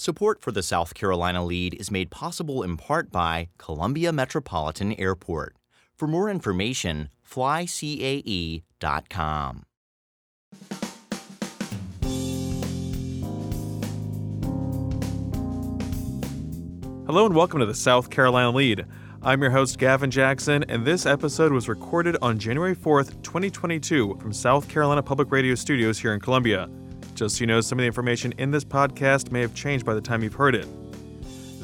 Support for the South Carolina lead is made possible in part by Columbia Metropolitan Airport. For more information, flycae.com. Hello and welcome to the South Carolina Lead. I'm your host, Gavin Jackson, and this episode was recorded on January 4th, 2022, from South Carolina Public Radio Studios here in Columbia. Just so you know, some of the information in this podcast may have changed by the time you've heard it.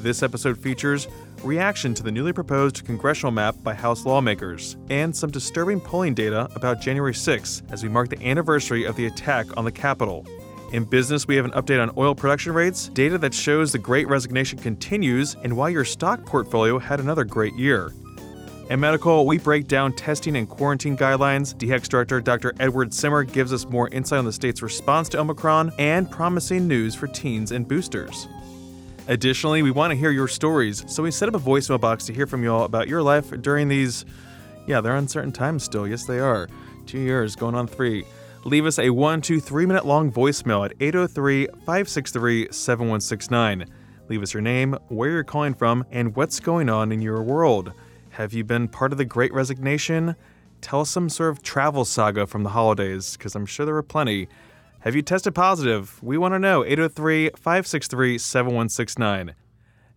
This episode features reaction to the newly proposed congressional map by House lawmakers, and some disturbing polling data about January 6 as we mark the anniversary of the attack on the Capitol. In business, we have an update on oil production rates, data that shows the great resignation continues, and why your stock portfolio had another great year. In medical, we break down testing and quarantine guidelines. DHEC's director, Dr. Edward Simmer, gives us more insight on the state's response to Omicron and promising news for teens and boosters. Additionally, we want to hear your stories, so we set up a voicemail box to hear from you all about your life during these, yeah, they're uncertain times still. Yes, they are. Two years, going on three. Leave us a one, two, three minute long voicemail at 803 563 7169. Leave us your name, where you're calling from, and what's going on in your world. Have you been part of the Great Resignation? Tell us some sort of travel saga from the holidays, because I'm sure there were plenty. Have you tested positive? We want to know. 803 563 7169.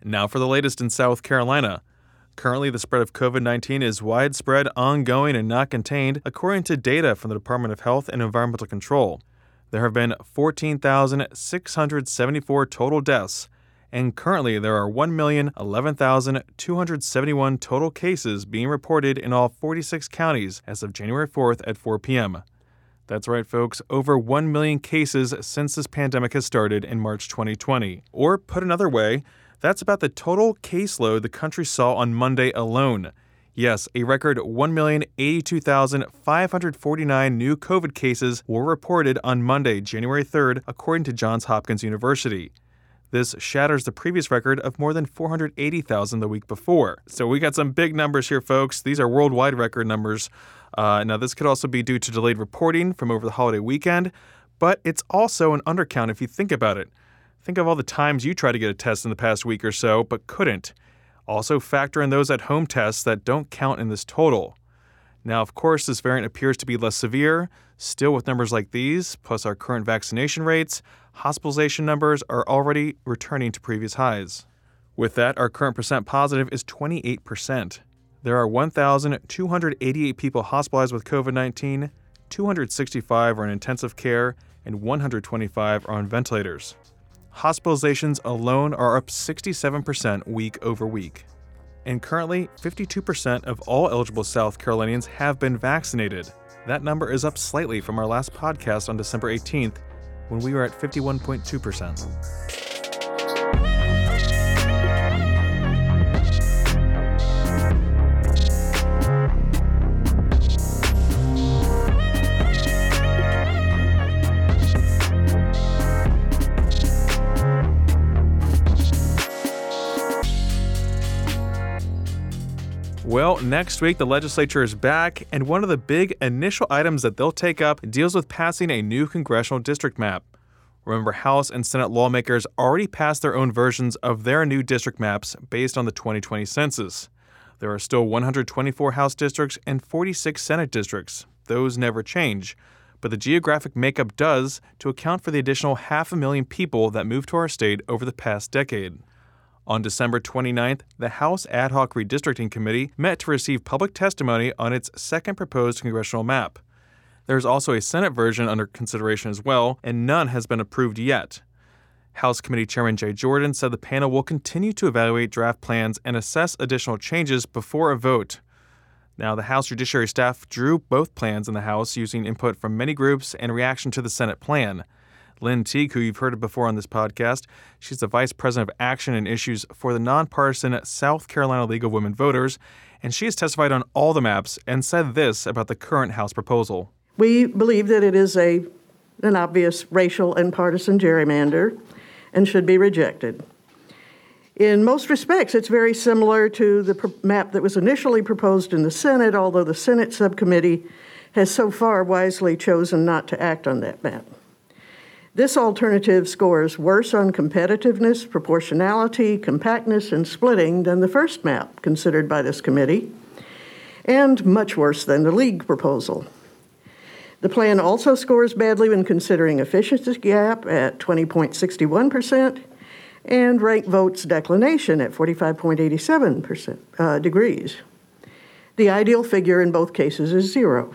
Now for the latest in South Carolina. Currently, the spread of COVID 19 is widespread, ongoing, and not contained, according to data from the Department of Health and Environmental Control. There have been 14,674 total deaths, and currently there are 1,011,271 total cases being reported in all 46 counties as of January 4th at 4 p.m. That's right, folks, over 1 million cases since this pandemic has started in March 2020. Or put another way, that's about the total caseload the country saw on Monday alone. Yes, a record 1,082,549 new COVID cases were reported on Monday, January 3rd, according to Johns Hopkins University. This shatters the previous record of more than 480,000 the week before. So we got some big numbers here, folks. These are worldwide record numbers. Uh, now, this could also be due to delayed reporting from over the holiday weekend, but it's also an undercount if you think about it. Think of all the times you tried to get a test in the past week or so, but couldn't. Also, factor in those at home tests that don't count in this total. Now, of course, this variant appears to be less severe. Still, with numbers like these, plus our current vaccination rates, hospitalization numbers are already returning to previous highs. With that, our current percent positive is 28%. There are 1,288 people hospitalized with COVID 19, 265 are in intensive care, and 125 are on ventilators. Hospitalizations alone are up 67% week over week. And currently, 52% of all eligible South Carolinians have been vaccinated. That number is up slightly from our last podcast on December 18th, when we were at 51.2%. Well, next week the legislature is back, and one of the big initial items that they'll take up deals with passing a new congressional district map. Remember, House and Senate lawmakers already passed their own versions of their new district maps based on the 2020 census. There are still 124 House districts and 46 Senate districts. Those never change. But the geographic makeup does to account for the additional half a million people that moved to our state over the past decade. On December 29th, the House Ad Hoc Redistricting Committee met to receive public testimony on its second proposed congressional map. There is also a Senate version under consideration as well, and none has been approved yet. House Committee Chairman Jay Jordan said the panel will continue to evaluate draft plans and assess additional changes before a vote. Now, the House Judiciary staff drew both plans in the House using input from many groups and reaction to the Senate plan. Lynn Teague, who you've heard of before on this podcast. She's the Vice President of Action and Issues for the nonpartisan South Carolina League of Women Voters, and she has testified on all the maps and said this about the current House proposal. We believe that it is a, an obvious racial and partisan gerrymander and should be rejected. In most respects, it's very similar to the map that was initially proposed in the Senate, although the Senate subcommittee has so far wisely chosen not to act on that map. This alternative scores worse on competitiveness, proportionality, compactness, and splitting than the first map considered by this committee, and much worse than the League proposal. The plan also scores badly when considering efficiency gap at 20.61% and rank votes declination at 45.87% uh, degrees. The ideal figure in both cases is zero.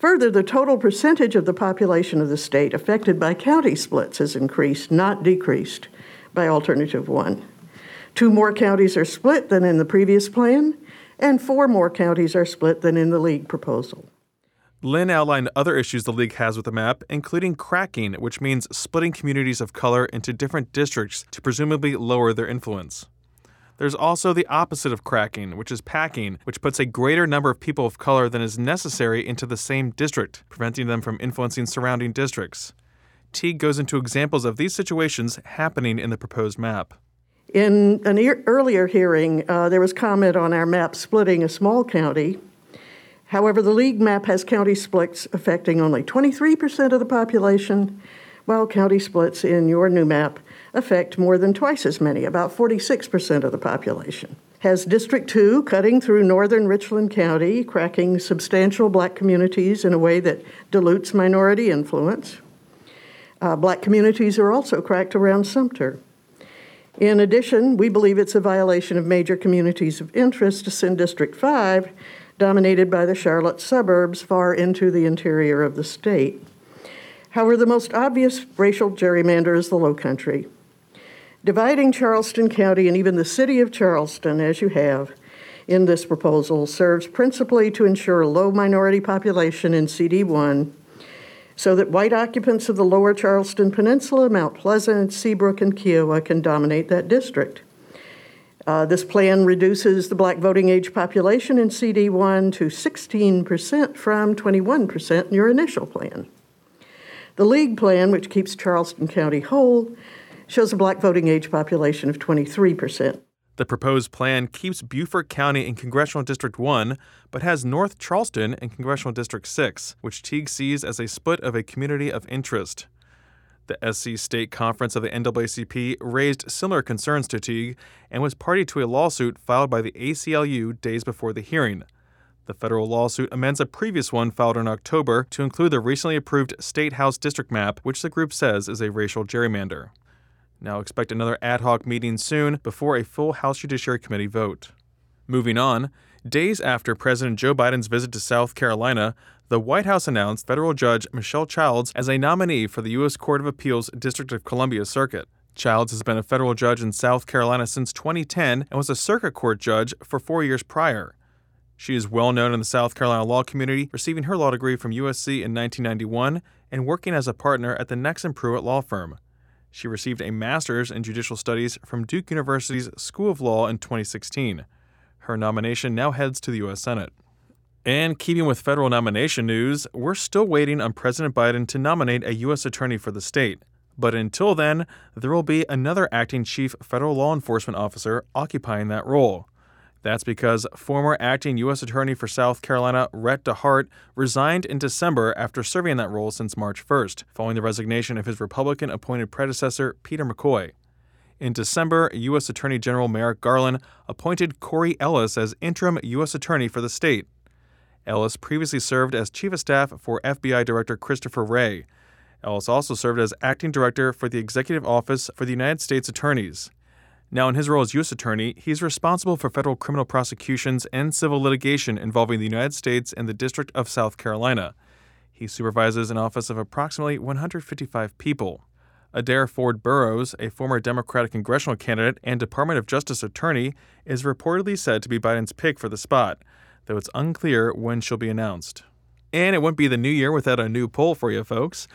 Further, the total percentage of the population of the state affected by county splits has increased, not decreased, by Alternative 1. Two more counties are split than in the previous plan, and four more counties are split than in the League proposal. Lynn outlined other issues the League has with the map, including cracking, which means splitting communities of color into different districts to presumably lower their influence. There's also the opposite of cracking, which is packing, which puts a greater number of people of color than is necessary into the same district, preventing them from influencing surrounding districts. Teague goes into examples of these situations happening in the proposed map. In an e- earlier hearing, uh, there was comment on our map splitting a small county. However, the League map has county splits affecting only 23% of the population, while county splits in your new map affect more than twice as many, about 46% of the population. Has District 2 cutting through northern Richland County, cracking substantial black communities in a way that dilutes minority influence. Uh, black communities are also cracked around Sumter. In addition, we believe it's a violation of major communities of interest to send District 5, dominated by the Charlotte suburbs, far into the interior of the state. However, the most obvious racial gerrymander is the Low Country. Dividing Charleston County and even the city of Charleston, as you have in this proposal, serves principally to ensure a low minority population in CD1 so that white occupants of the lower Charleston Peninsula, Mount Pleasant, Seabrook, and Kiawah can dominate that district. Uh, this plan reduces the black voting age population in CD1 to 16% from 21% in your initial plan. The League plan, which keeps Charleston County whole, shows a black voting age population of 23%. The proposed plan keeps Beaufort County in Congressional District 1, but has North Charleston in Congressional District 6, which Teague sees as a split of a community of interest. The SC State Conference of the NAACP raised similar concerns to Teague and was party to a lawsuit filed by the ACLU days before the hearing. The federal lawsuit amends a previous one filed in October to include the recently approved State House district map, which the group says is a racial gerrymander. Now expect another ad hoc meeting soon before a full House Judiciary Committee vote. Moving on, days after President Joe Biden's visit to South Carolina, the White House announced federal judge Michelle Childs as a nominee for the U.S. Court of Appeals District of Columbia Circuit. Childs has been a federal judge in South Carolina since 2010 and was a circuit court judge for four years prior. She is well known in the South Carolina law community, receiving her law degree from USC in 1991 and working as a partner at the Nexsen Pruitt law firm. She received a master's in judicial studies from Duke University's School of Law in 2016. Her nomination now heads to the U.S. Senate. And keeping with federal nomination news, we're still waiting on President Biden to nominate a U.S. attorney for the state. But until then, there will be another acting chief federal law enforcement officer occupying that role. That's because former acting U.S. Attorney for South Carolina, Rhett DeHart, resigned in December after serving in that role since March 1st, following the resignation of his Republican appointed predecessor, Peter McCoy. In December, U.S. Attorney General Merrick Garland appointed Corey Ellis as interim U.S. Attorney for the state. Ellis previously served as Chief of Staff for FBI Director Christopher Wray. Ellis also served as Acting Director for the Executive Office for the United States Attorneys. Now, in his role as U.S. Attorney, he's responsible for federal criminal prosecutions and civil litigation involving the United States and the District of South Carolina. He supervises an office of approximately 155 people. Adair Ford Boroughs, a former Democratic congressional candidate and Department of Justice attorney, is reportedly said to be Biden's pick for the spot, though it's unclear when she'll be announced. And it wouldn't be the new year without a new poll for you folks.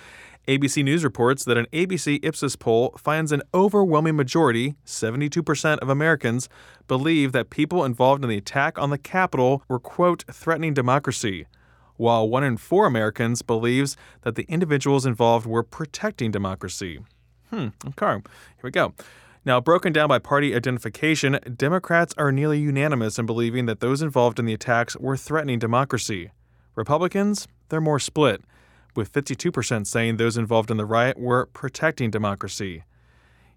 ABC News reports that an ABC Ipsos poll finds an overwhelming majority, 72% of Americans, believe that people involved in the attack on the Capitol were, quote, threatening democracy, while one in four Americans believes that the individuals involved were protecting democracy. Hmm, okay, here we go. Now, broken down by party identification, Democrats are nearly unanimous in believing that those involved in the attacks were threatening democracy. Republicans, they're more split with 52% saying those involved in the riot were protecting democracy.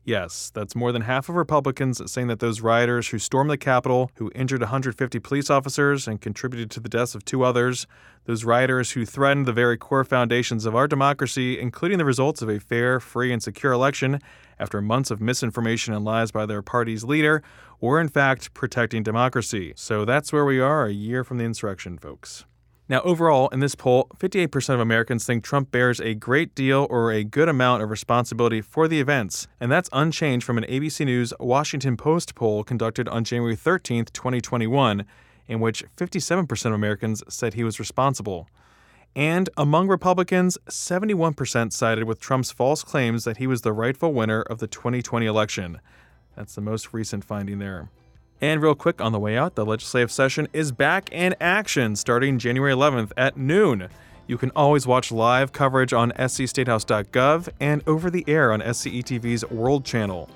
Yes, that's more than half of Republicans saying that those rioters who stormed the Capitol, who injured 150 police officers and contributed to the deaths of two others, those rioters who threatened the very core foundations of our democracy, including the results of a fair, free, and secure election after months of misinformation and lies by their party's leader, were in fact protecting democracy. So that's where we are a year from the insurrection, folks. Now, overall, in this poll, 58% of Americans think Trump bears a great deal or a good amount of responsibility for the events, and that's unchanged from an ABC News Washington Post poll conducted on January 13, 2021, in which 57% of Americans said he was responsible. And among Republicans, 71% sided with Trump's false claims that he was the rightful winner of the 2020 election. That's the most recent finding there. And real quick on the way out, the legislative session is back in action starting January 11th at noon. You can always watch live coverage on scstatehouse.gov and over the air on SCETV's World Channel.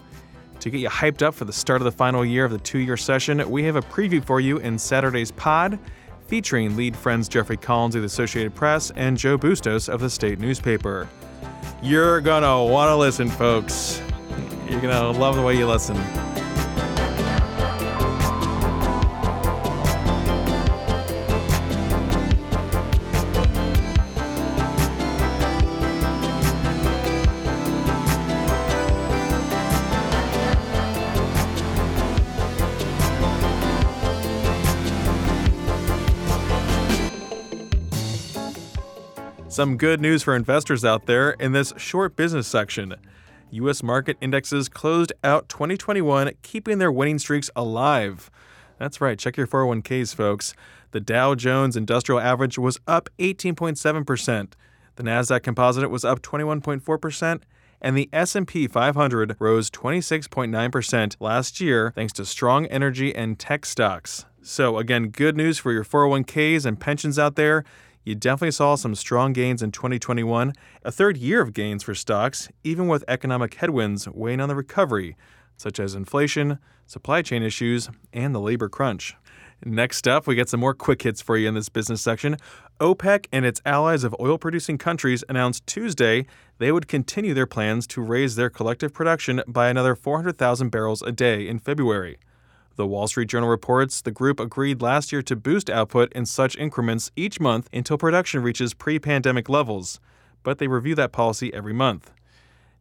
To get you hyped up for the start of the final year of the two year session, we have a preview for you in Saturday's pod featuring lead friends Jeffrey Collins of the Associated Press and Joe Bustos of the state newspaper. You're gonna wanna listen, folks. You're gonna love the way you listen. Some good news for investors out there in this short business section. U.S. market indexes closed out 2021, keeping their winning streaks alive. That's right, check your 401ks, folks. The Dow Jones Industrial Average was up 18.7%. The Nasdaq Composite was up 21.4%, and the S&P 500 rose 26.9% last year thanks to strong energy and tech stocks. So again, good news for your 401ks and pensions out there. You definitely saw some strong gains in 2021, a third year of gains for stocks, even with economic headwinds weighing on the recovery, such as inflation, supply chain issues, and the labor crunch. Next up, we get some more quick hits for you in this business section. OPEC and its allies of oil producing countries announced Tuesday they would continue their plans to raise their collective production by another 400,000 barrels a day in February. The Wall Street Journal reports the group agreed last year to boost output in such increments each month until production reaches pre pandemic levels, but they review that policy every month.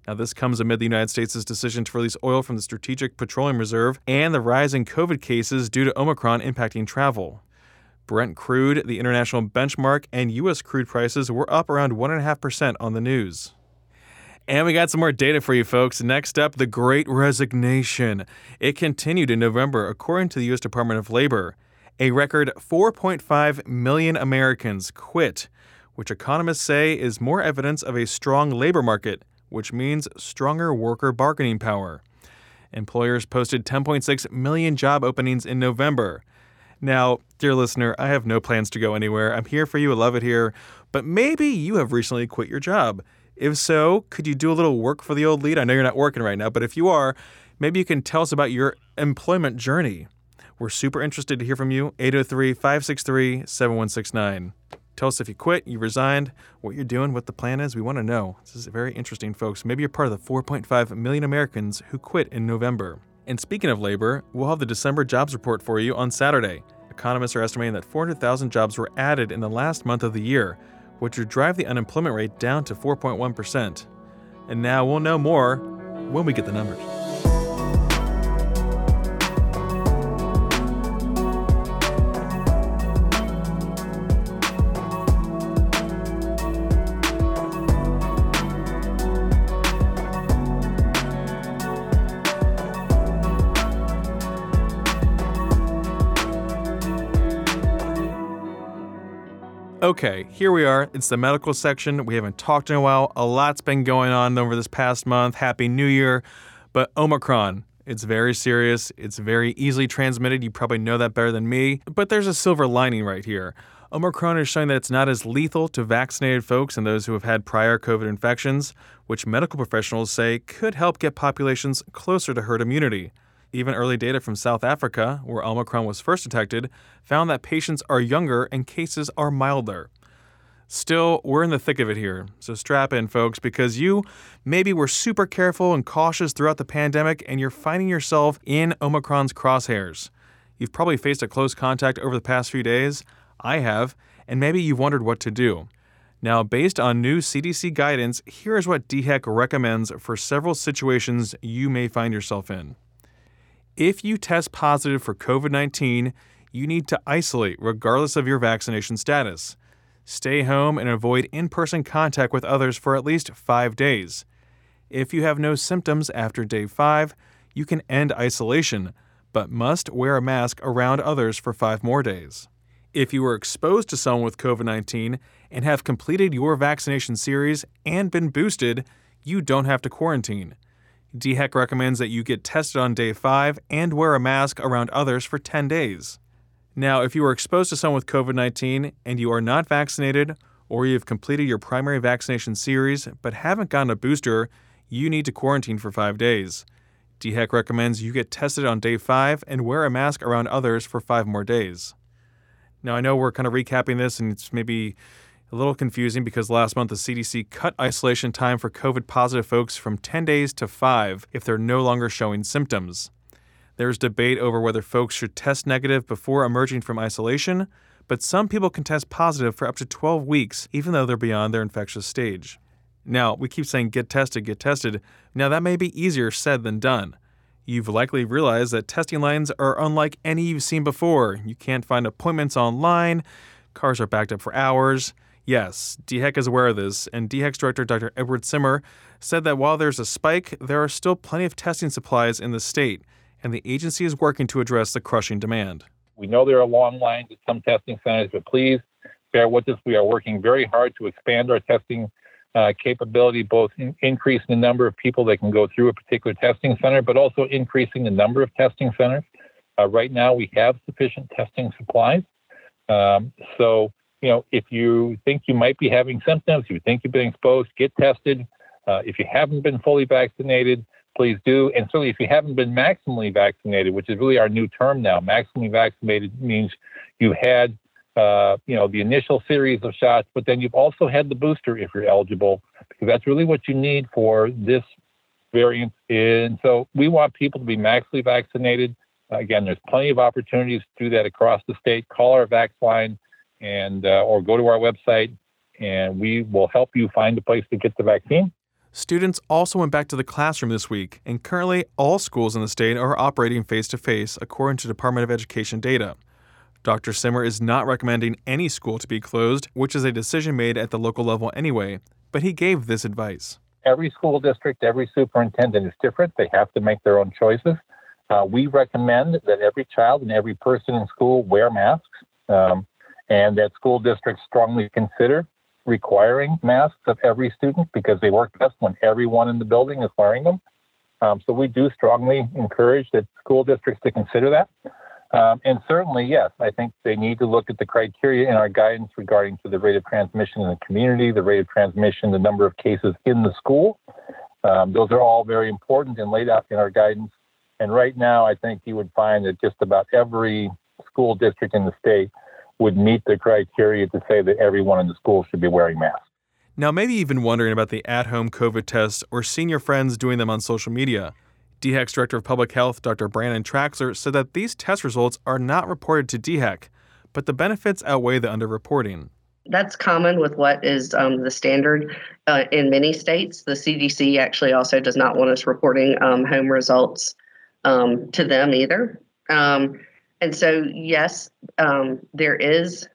Now, this comes amid the United States' decision to release oil from the Strategic Petroleum Reserve and the rise in COVID cases due to Omicron impacting travel. Brent crude, the international benchmark, and U.S. crude prices were up around 1.5% on the news. And we got some more data for you folks. Next up, the Great Resignation. It continued in November, according to the U.S. Department of Labor. A record 4.5 million Americans quit, which economists say is more evidence of a strong labor market, which means stronger worker bargaining power. Employers posted 10.6 million job openings in November. Now, dear listener, I have no plans to go anywhere. I'm here for you. I love it here. But maybe you have recently quit your job. If so, could you do a little work for the old lead? I know you're not working right now, but if you are, maybe you can tell us about your employment journey. We're super interested to hear from you. 803 563 7169. Tell us if you quit, you resigned, what you're doing, what the plan is. We want to know. This is very interesting, folks. Maybe you're part of the 4.5 million Americans who quit in November. And speaking of labor, we'll have the December jobs report for you on Saturday. Economists are estimating that 400,000 jobs were added in the last month of the year, which would drive the unemployment rate down to 4.1%. And now we'll know more when we get the numbers. Okay, here we are. It's the medical section. We haven't talked in a while. A lot's been going on over this past month. Happy New Year. But Omicron, it's very serious. It's very easily transmitted. You probably know that better than me. But there's a silver lining right here. Omicron is showing that it's not as lethal to vaccinated folks and those who have had prior COVID infections, which medical professionals say could help get populations closer to herd immunity. Even early data from South Africa, where Omicron was first detected, found that patients are younger and cases are milder. Still, we're in the thick of it here, so strap in, folks, because you maybe were super careful and cautious throughout the pandemic and you're finding yourself in Omicron's crosshairs. You've probably faced a close contact over the past few days. I have, and maybe you've wondered what to do. Now, based on new CDC guidance, here is what DHEC recommends for several situations you may find yourself in. If you test positive for COVID 19, you need to isolate regardless of your vaccination status. Stay home and avoid in person contact with others for at least five days. If you have no symptoms after day five, you can end isolation, but must wear a mask around others for five more days. If you were exposed to someone with COVID 19 and have completed your vaccination series and been boosted, you don't have to quarantine. DHEC recommends that you get tested on day 5 and wear a mask around others for 10 days. Now, if you are exposed to someone with COVID 19 and you are not vaccinated, or you have completed your primary vaccination series but haven't gotten a booster, you need to quarantine for five days. DHEC recommends you get tested on day five and wear a mask around others for five more days. Now, I know we're kind of recapping this and it's maybe a little confusing because last month the CDC cut isolation time for COVID positive folks from 10 days to five if they're no longer showing symptoms. There's debate over whether folks should test negative before emerging from isolation, but some people can test positive for up to 12 weeks, even though they're beyond their infectious stage. Now, we keep saying get tested, get tested. Now, that may be easier said than done. You've likely realized that testing lines are unlike any you've seen before. You can't find appointments online, cars are backed up for hours. Yes, DHEC is aware of this, and DHEC's director, Dr. Edward Simmer, said that while there's a spike, there are still plenty of testing supplies in the state and the agency is working to address the crushing demand. We know there are long lines at some testing centers, but please bear with us. We are working very hard to expand our testing uh, capability, both in increasing the number of people that can go through a particular testing center, but also increasing the number of testing centers. Uh, right now, we have sufficient testing supplies. Um, so, you know, if you think you might be having symptoms, you think you've been exposed, get tested. Uh, if you haven't been fully vaccinated, please do. And certainly, if you haven't been maximally vaccinated, which is really our new term now, maximally vaccinated means you've had, uh, you know, the initial series of shots, but then you've also had the booster if you're eligible, because that's really what you need for this variant. And so we want people to be maximally vaccinated. Again, there's plenty of opportunities to do that across the state. Call our Vax line and uh, or go to our website, and we will help you find a place to get the vaccine. Students also went back to the classroom this week, and currently all schools in the state are operating face to face, according to Department of Education data. Dr. Simmer is not recommending any school to be closed, which is a decision made at the local level anyway, but he gave this advice. Every school district, every superintendent is different. They have to make their own choices. Uh, we recommend that every child and every person in school wear masks, um, and that school districts strongly consider requiring masks of every student because they work best when everyone in the building is wearing them. Um, so we do strongly encourage that school districts to consider that. Um, and certainly, yes, I think they need to look at the criteria in our guidance regarding to the rate of transmission in the community, the rate of transmission, the number of cases in the school. Um, those are all very important and laid out in our guidance. And right now, I think you would find that just about every school district in the state would meet the criteria to say that everyone in the school should be wearing masks. Now, maybe even wondering about the at home COVID tests or senior friends doing them on social media. DHEC's Director of Public Health, Dr. Brannon Traxler, said that these test results are not reported to DHEC, but the benefits outweigh the underreporting. That's common with what is um, the standard uh, in many states. The CDC actually also does not want us reporting um, home results um, to them either. Um, and so, yes, um, there is,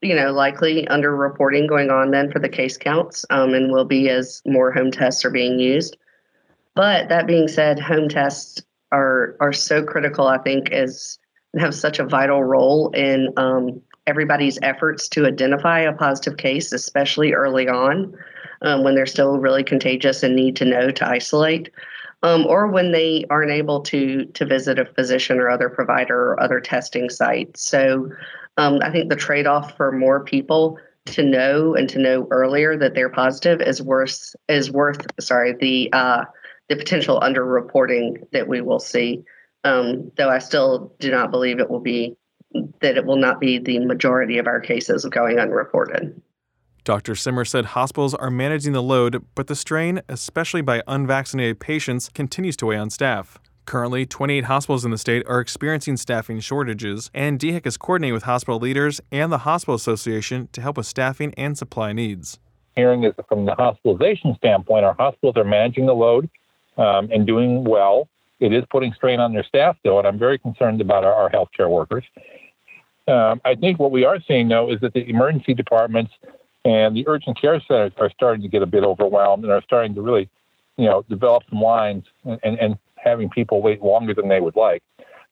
you know, likely underreporting going on then for the case counts, um, and will be as more home tests are being used. But that being said, home tests are are so critical. I think as have such a vital role in um, everybody's efforts to identify a positive case, especially early on um, when they're still really contagious and need to know to isolate um, or when they aren't able to to visit a physician or other provider or other testing site. So um, I think the trade off for more people to know and to know earlier that they're positive is worth is worth sorry the uh, the potential underreporting that we will see. Um, though I still do not believe it will be that it will not be the majority of our cases going unreported. Dr. Simmer said hospitals are managing the load, but the strain, especially by unvaccinated patients, continues to weigh on staff. Currently, 28 hospitals in the state are experiencing staffing shortages, and DHEC is coordinating with hospital leaders and the Hospital Association to help with staffing and supply needs. Hearing is from the hospitalization standpoint, our hospitals are managing the load um, and doing well. It is putting strain on their staff, though, and I'm very concerned about our, our healthcare workers. Um, I think what we are seeing, though, is that the emergency departments and the urgent care centers are starting to get a bit overwhelmed and are starting to really, you know, develop some lines and, and, and having people wait longer than they would like.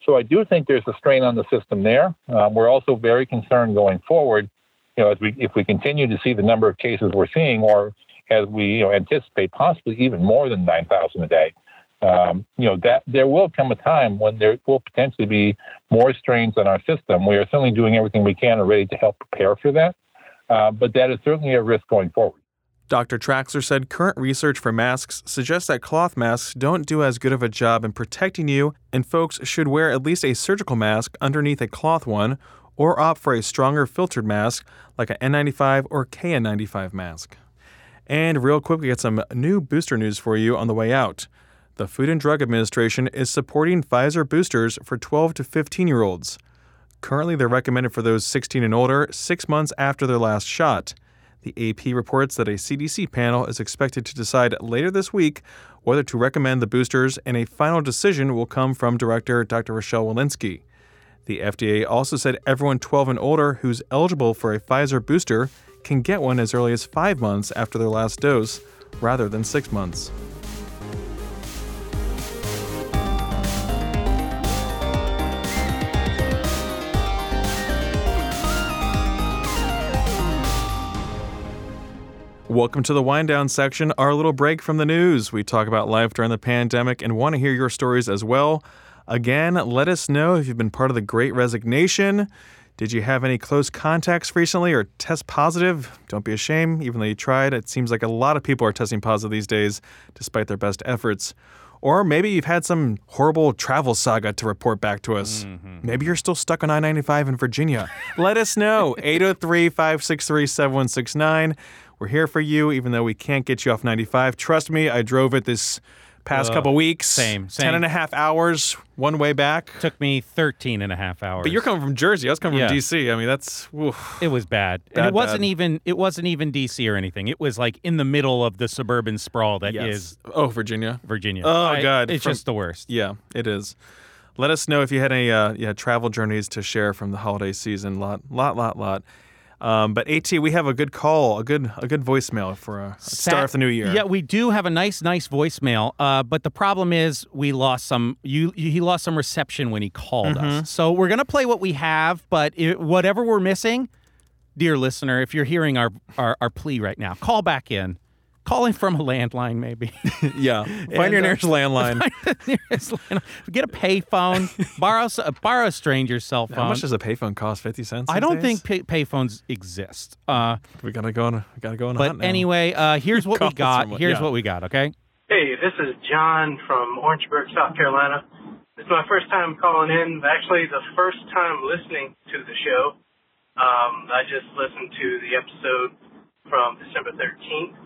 So I do think there's a strain on the system there. Um, we're also very concerned going forward, you know, as we if we continue to see the number of cases we're seeing, or as we you know anticipate possibly even more than 9,000 a day. Um, you know that there will come a time when there will potentially be more strains on our system. We are certainly doing everything we can already to help prepare for that, uh, but that is certainly a risk going forward. Dr. Traxler said current research for masks suggests that cloth masks don't do as good of a job in protecting you, and folks should wear at least a surgical mask underneath a cloth one or opt for a stronger filtered mask like an N95 or KN95 mask. And real quick, we got some new booster news for you on the way out. The Food and Drug Administration is supporting Pfizer boosters for 12 to 15 year olds. Currently, they're recommended for those 16 and older six months after their last shot. The AP reports that a CDC panel is expected to decide later this week whether to recommend the boosters, and a final decision will come from Director Dr. Rochelle Walensky. The FDA also said everyone 12 and older who's eligible for a Pfizer booster can get one as early as five months after their last dose, rather than six months. Welcome to the wind down section, our little break from the news. We talk about life during the pandemic and want to hear your stories as well. Again, let us know if you've been part of the great resignation. Did you have any close contacts recently or test positive? Don't be ashamed, even though you tried. It seems like a lot of people are testing positive these days, despite their best efforts. Or maybe you've had some horrible travel saga to report back to us. Mm-hmm. Maybe you're still stuck on I 95 in Virginia. Let us know. 803 563 7169. We're here for you, even though we can't get you off 95. Trust me, I drove it this past couple weeks. Same, same. 10 and a half hours one way back. Took me 13 and a half hours. But you're coming from Jersey. I was coming Yeah. from DC. I mean, that's. oof. It was bad. and it wasn't bad. even it wasn't even DC or anything. It was like in the middle of the suburban sprawl that is Yes. Oh, Virginia. Virginia. Oh, I- God. It's From- just the worst. Yeah, it is. Let us know if you had any uh, yeah travel journeys to share from the holiday season. Lot, lot, lot, lot. Um, but At, we have a good call, a good, a good voicemail for a start of the new year. Yeah, we do have a nice, nice voicemail. Uh, but the problem is we lost some. You, you he lost some reception when he called Mm-hmm. us. So we're gonna play what we have. But it, whatever we're missing, dear listener, if you're hearing our, our our plea right now, call back in. Call in from a landline, maybe. yeah. Find And, your uh, nearest landline. Nearest landline. Get a payphone. borrow s- borrow a stranger's cell phone. How much does a payphone cost? Fifty cents. I don't days? think pay- payphones exist. Uh, we gotta go on. a- We gotta go on. a but hunt now. anyway, uh, here's what we got. someone, Here's yeah. what we got. Okay. Hey, this is John from Orangeburg, South Carolina. This is my first time calling in. Actually, the first time listening to the show. Um, I just listened to the episode from December 13th.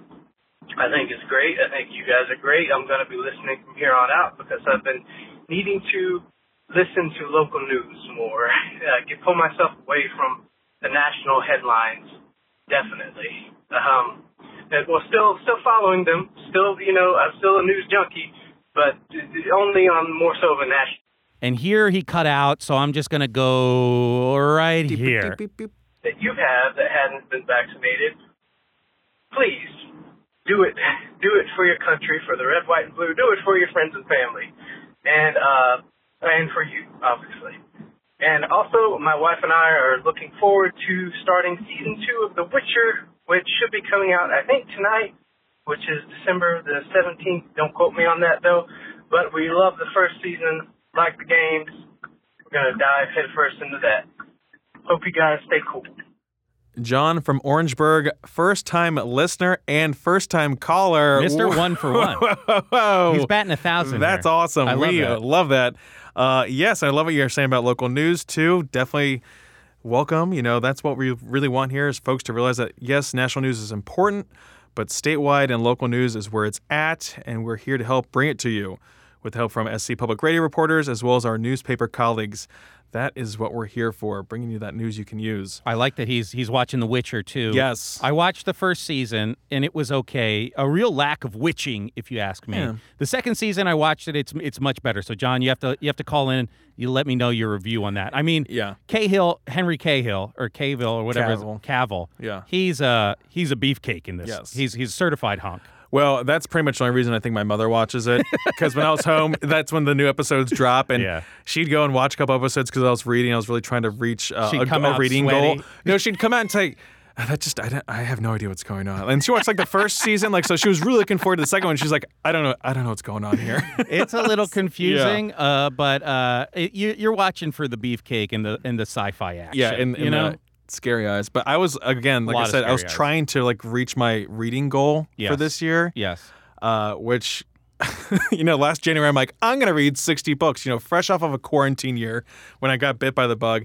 I think it's great. I think you guys are great. I'm going to be listening from here on out because I've been needing to listen to local news more. Uh, get pull myself away from the national headlines. Definitely. Um, uh, well, still, still following them. Still, you know, I'm still a news junkie, but only on more so of a national. And here he cut out, so I'm just gonna go right here. that you have that hadn't been vaccinated, please do it. Do it for your country, for the red, white, and blue. Do it for your friends and family, and uh, and for you, obviously. And also, my wife and I are looking forward to starting season two of The Witcher, which should be coming out, I think, tonight, which is December the 17th. Don't quote me on that, though. But we love the first season, like the games. We're to dive headfirst into that. Hope you guys stay cool. John from Orangeburg, first time listener and first time caller. Mr. One for One. Whoa. He's batting a thousand. That's there. awesome. I love we that. uh, love that. Uh, yes, I love what you're saying about local news too. Definitely welcome. You know, that's what we really want here is folks to realize that yes, national news is important, but statewide and local news is where it's at, and we're here to help bring it to you with help from SC Public Radio reporters as well as our newspaper colleagues. That is what we're here for, bringing you that news you can use. I like that he's he's watching The Witcher too. Yes. I watched the first season and it was okay. A real lack of witching, if you ask me. Yeah. The second season I watched it. It's it's much better. So John, you have to you have to call in. You let me know your review on that. I mean, Yeah. Cahill, Henry Cahill or Cavill or whatever. Cavill. Cavill. Yeah. He's a he's a beefcake in this. Yes. He's he's a certified hunk. Well, that's pretty much the only reason I think my mother watches it. Because when I was home, that's when the new episodes drop, and Yeah. she'd go and watch a couple episodes because I was reading. I was really trying to reach uh, She'd a, come a reading sweaty. goal. No, she'd come out and say. "Ah, That just I, don't, I have no idea what's going on. And she watched like the first season, like so she was really looking forward to the second one. She's like, I don't know, I don't know what's going on here. It's a little confusing, uh, but uh, it, you, you're watching for the beefcake and the and the sci-fi action. yeah, and, you know. uh, scary eyes. But I was again, like I said, I was eyes. trying to like reach my reading goal Yes. for this year. yes. uh, which you know last january i'm like i'm gonna read 60 books you know fresh off of a quarantine year when i got bit by the bug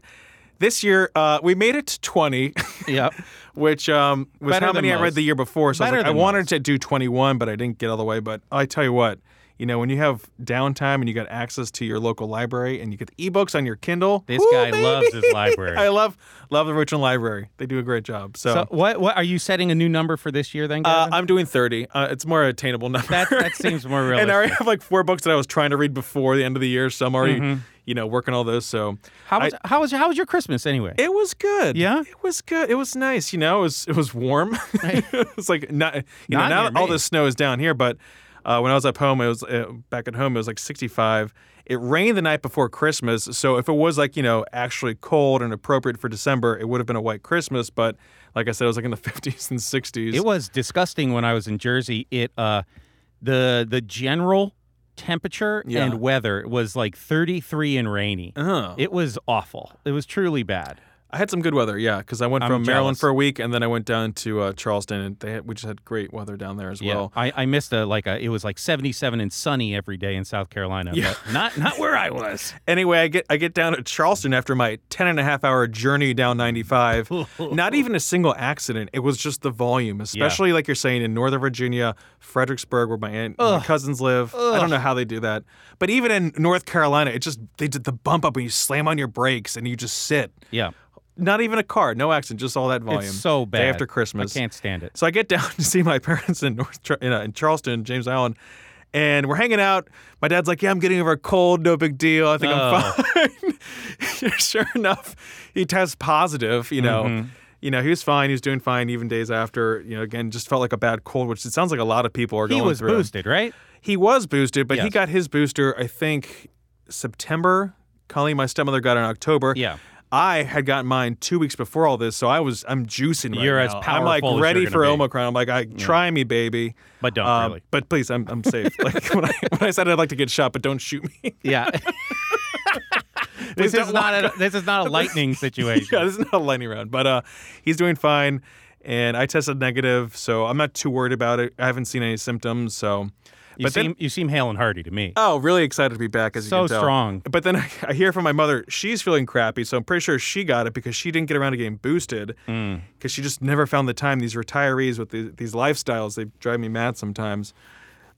this year uh, we made it to 20 Yep. which um, was Better how many i read the year before so I, like, I wanted most. to do 21 but i didn't get all the way but i tell you what you know when you have downtime and you got access to your local library and you get the ebooks on your kindle This woo, guy baby! loves his library. i love love the richmond library they do a great job so, So what what are you setting a new number for this year then? uh, i'm doing 30 uh, it's more attainable number that that seems more realistic. and. I already have like four books that I was trying to read before the end of the year, so I'm already, you know, working all those. So Mm-hmm. how was how was how was your Christmas anyway? it was good. Yeah? it was good. It was nice. You know, it was it was warm. it was like not you know now that all me. the snow is down here, but uh, when I was up home, it was uh, back at home. It was like 65. It rained the night before Christmas, so if it was like you know actually cold and appropriate for December, it would have been a white Christmas. But like I said, it was like in the 50s and 60s. It was disgusting when I was in Jersey. It uh the the general temperature Yeah. and weather was like 33 and rainy. Uh-huh. It was awful. It was truly bad. I had some good weather, yeah, because I went I'm from Maryland for a week, and then I went down to uh, Charleston, and they had, we just had great weather down there as well. I, I missed a like a it was like 77 and sunny every day in South Carolina, Yeah. but not not where I was. Anyway, I get I get down to Charleston after my 10 and a half hour journey down 95. Not even a single accident. It was just the volume, especially like you're saying in Northern Virginia, Fredericksburg, where my aunt, my cousins live. I don't know how they do that, but even in North Carolina, it just they did the bump up and you slam on your brakes and you just sit. Yeah. Not even a car, no accident, just all that volume. It's so bad. Day after Christmas. I can't stand it. So I get down to see my parents in North in, uh, in Charleston, James Island, and we're hanging out. My dad's like, "Yeah, I'm getting over a cold, no big deal. I think Oh. I'm fine." sure enough, he tests positive. You know, Mm-hmm. you know, he was fine. He was doing fine even days after. You know, again, just felt like a bad cold, which it sounds like a lot of people are He going was through. boosted, right? He was boosted, but he got his booster. I think September. Colleen, my stepmother, got it in October. Yeah. I had gotten mine two weeks before all this, so I was I'm juicing right You're as now. I'm like powerful as ready for be. Omicron. I'm like, I try me, baby. But don't Um, really. But please, I'm I'm safe. like when I when I said I'd like to get shot, but don't shoot me. Yeah. This is don't a this is not a lightning situation. yeah, this is not a lightning round, but uh, he's doing fine, and I tested negative, so I'm not too worried about it. I haven't seen any symptoms, so. You but seem then, you seem hale and hearty to me. oh, really excited to be back as you So can tell. strong. But then I, I hear from my mother, she's feeling crappy, so I'm pretty sure she got it because she didn't get around to getting boosted Mm. because she just never found the time. These retirees with the, these lifestyles, they drive me mad sometimes.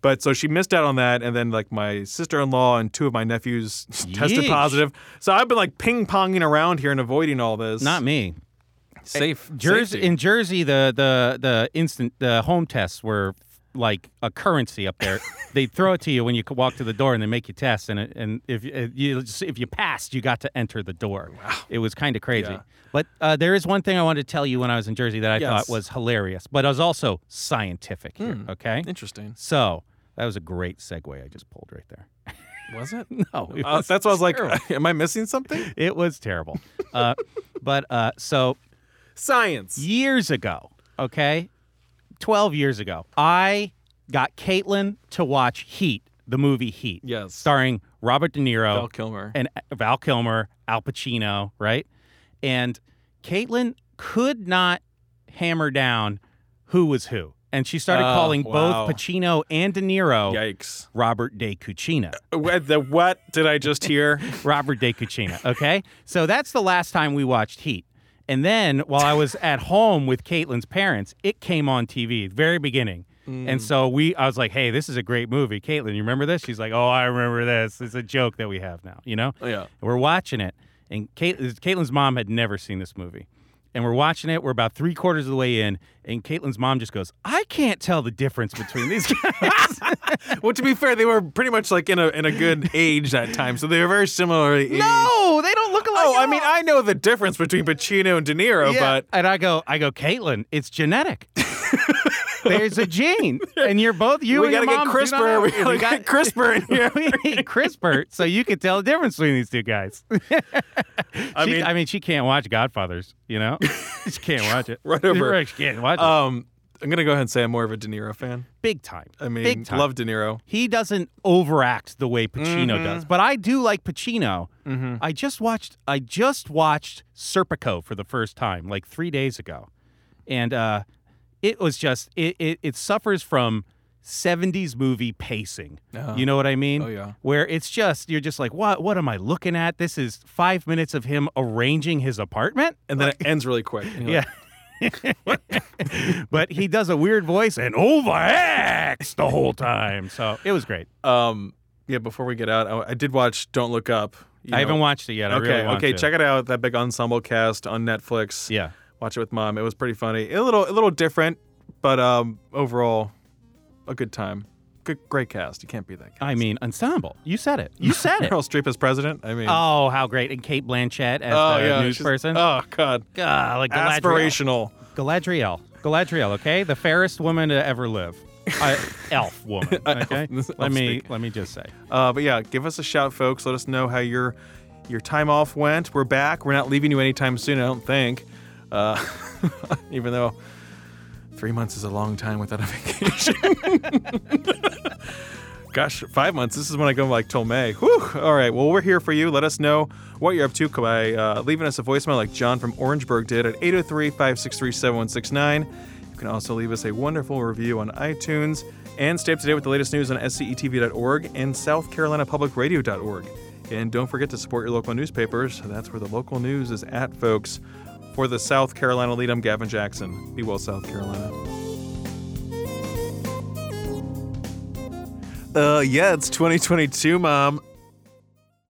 But so she missed out on that, and then like my sister-in-law and two of my nephews tested positive. So I've been like ping-ponging around here and avoiding all this. Not me. Safe. Jersey safety. in Jersey, the the the instant the home tests were like a currency up there. they throw it to you when you could walk to the door, and they make you test. And it, and if you- if you if you passed, you got to enter the door. Wow. It was kind of crazy. Yeah. But uh, there is one thing I wanted to tell you when I was in Jersey that I Yes. thought was hilarious, but it was also scientific. Here, Hmm. okay, Interesting. so that was a great segue I just pulled right there. Was it? No, it Uh, was that's why I was like, am I missing something? it was terrible. Uh, but uh, so Science. years ago, okay, 12 years ago, I got Caitlin to watch Heat, the movie Heat. Yes. Starring Robert De Niro Val Kilmer. and uh, Val Kilmer, Al Pacino, right? And Caitlin could not hammer down who was who. And she started Oh, calling wow. both Pacino and De Niro Yikes. Robert De Cucina. Uh, what, the what did I just hear? Robert De Cucina. Okay, so that's the last time we watched Heat. And then while I was at home with Caitlin's parents, it came on TV, very beginning. And mm. so we, I was like, "Hey, this is a great movie, Caitlin. You remember this?" She's like, "Oh, I remember this. It's a joke that we have now." You know? Oh, yeah. And we're watching it, and Cait- Caitlin's mom had never seen this movie. And we're watching it. We're about three quarters of the way in, and Caitlin's mom just goes, "I can't tell the difference between these guys." Well, to be fair, they were pretty much like in a in a good age that time, so they were very similar. age. no, they don't look alike. Oh, I mean. I know the difference between Pacino and De Niro, Yeah. but and I go, I go, Caitlin, it's genetic. There's a gene, and you're both you. we and your gotta get mom do not know. CRISPR. We gotta get CRISPR in here. we need CRISPR, so you can tell the difference between these two guys. I She- mean, I mean, she can't watch Godfathers. You know, she can't watch it. Right over. She can't watch it. um, I'm gonna go ahead and say I'm more of a De Niro fan. Big time. I mean, Big time. love De Niro. He doesn't overact the way Pacino Mhm. does, but I do like Pacino. Mm-hmm. I just watched I just watched Serpico for the first time like three days ago, and uh, it was just it, it it suffers from 70s movie pacing. Uh-huh. You know what I mean? Oh, yeah. Where it's just you're just like what what am I looking at? This is five minutes of him arranging his apartment. And then it ends really quick. Yeah. but he does a weird voice and overacts the whole time. So it was great. um, yeah. Before we get out, I, I did watch Don't Look Up. You I haven't watched it yet. I Okay, really want okay, to. check it out. That big ensemble cast on Netflix. Yeah. Watch it with mom. It was pretty funny. A little, a little different, but um, overall, a good time. Good, great cast. You can't be that. Cast. I mean, ensemble. You said it. You said it. Meryl Streep as president. I mean, Oh, how great! And Cate Blanchett as oh, the yeah, news person. Oh God, God, like Galadriel. aspirational. Galadriel. Galadriel. Okay, the fairest woman to ever live. Uh, elf woman. Okay. Elf let me speak. let me just say. Uh, but yeah, give us a shout, folks. Let us know how your your time off went. We're back. We're not leaving you anytime soon. I don't think. Uh, even though three months is a long time without a vacation. Gosh, five months. This is when I go like till May. Whew. All right. Well, we're here for you. Let us know what you're up to by uh, leaving us a voicemail like John from Orangeburg did at 803 563 7169. You can also leave us a wonderful review on iTunes and stay up to date with the latest news on scetv.org and southcarolinapublicradio.org. And don't forget to support your local newspapers. That's where the local news is at, folks. For the South Carolina Lede, I'm Gavin Jackson. Be well, South Carolina. Uh, yeah, it's 2022, Mom.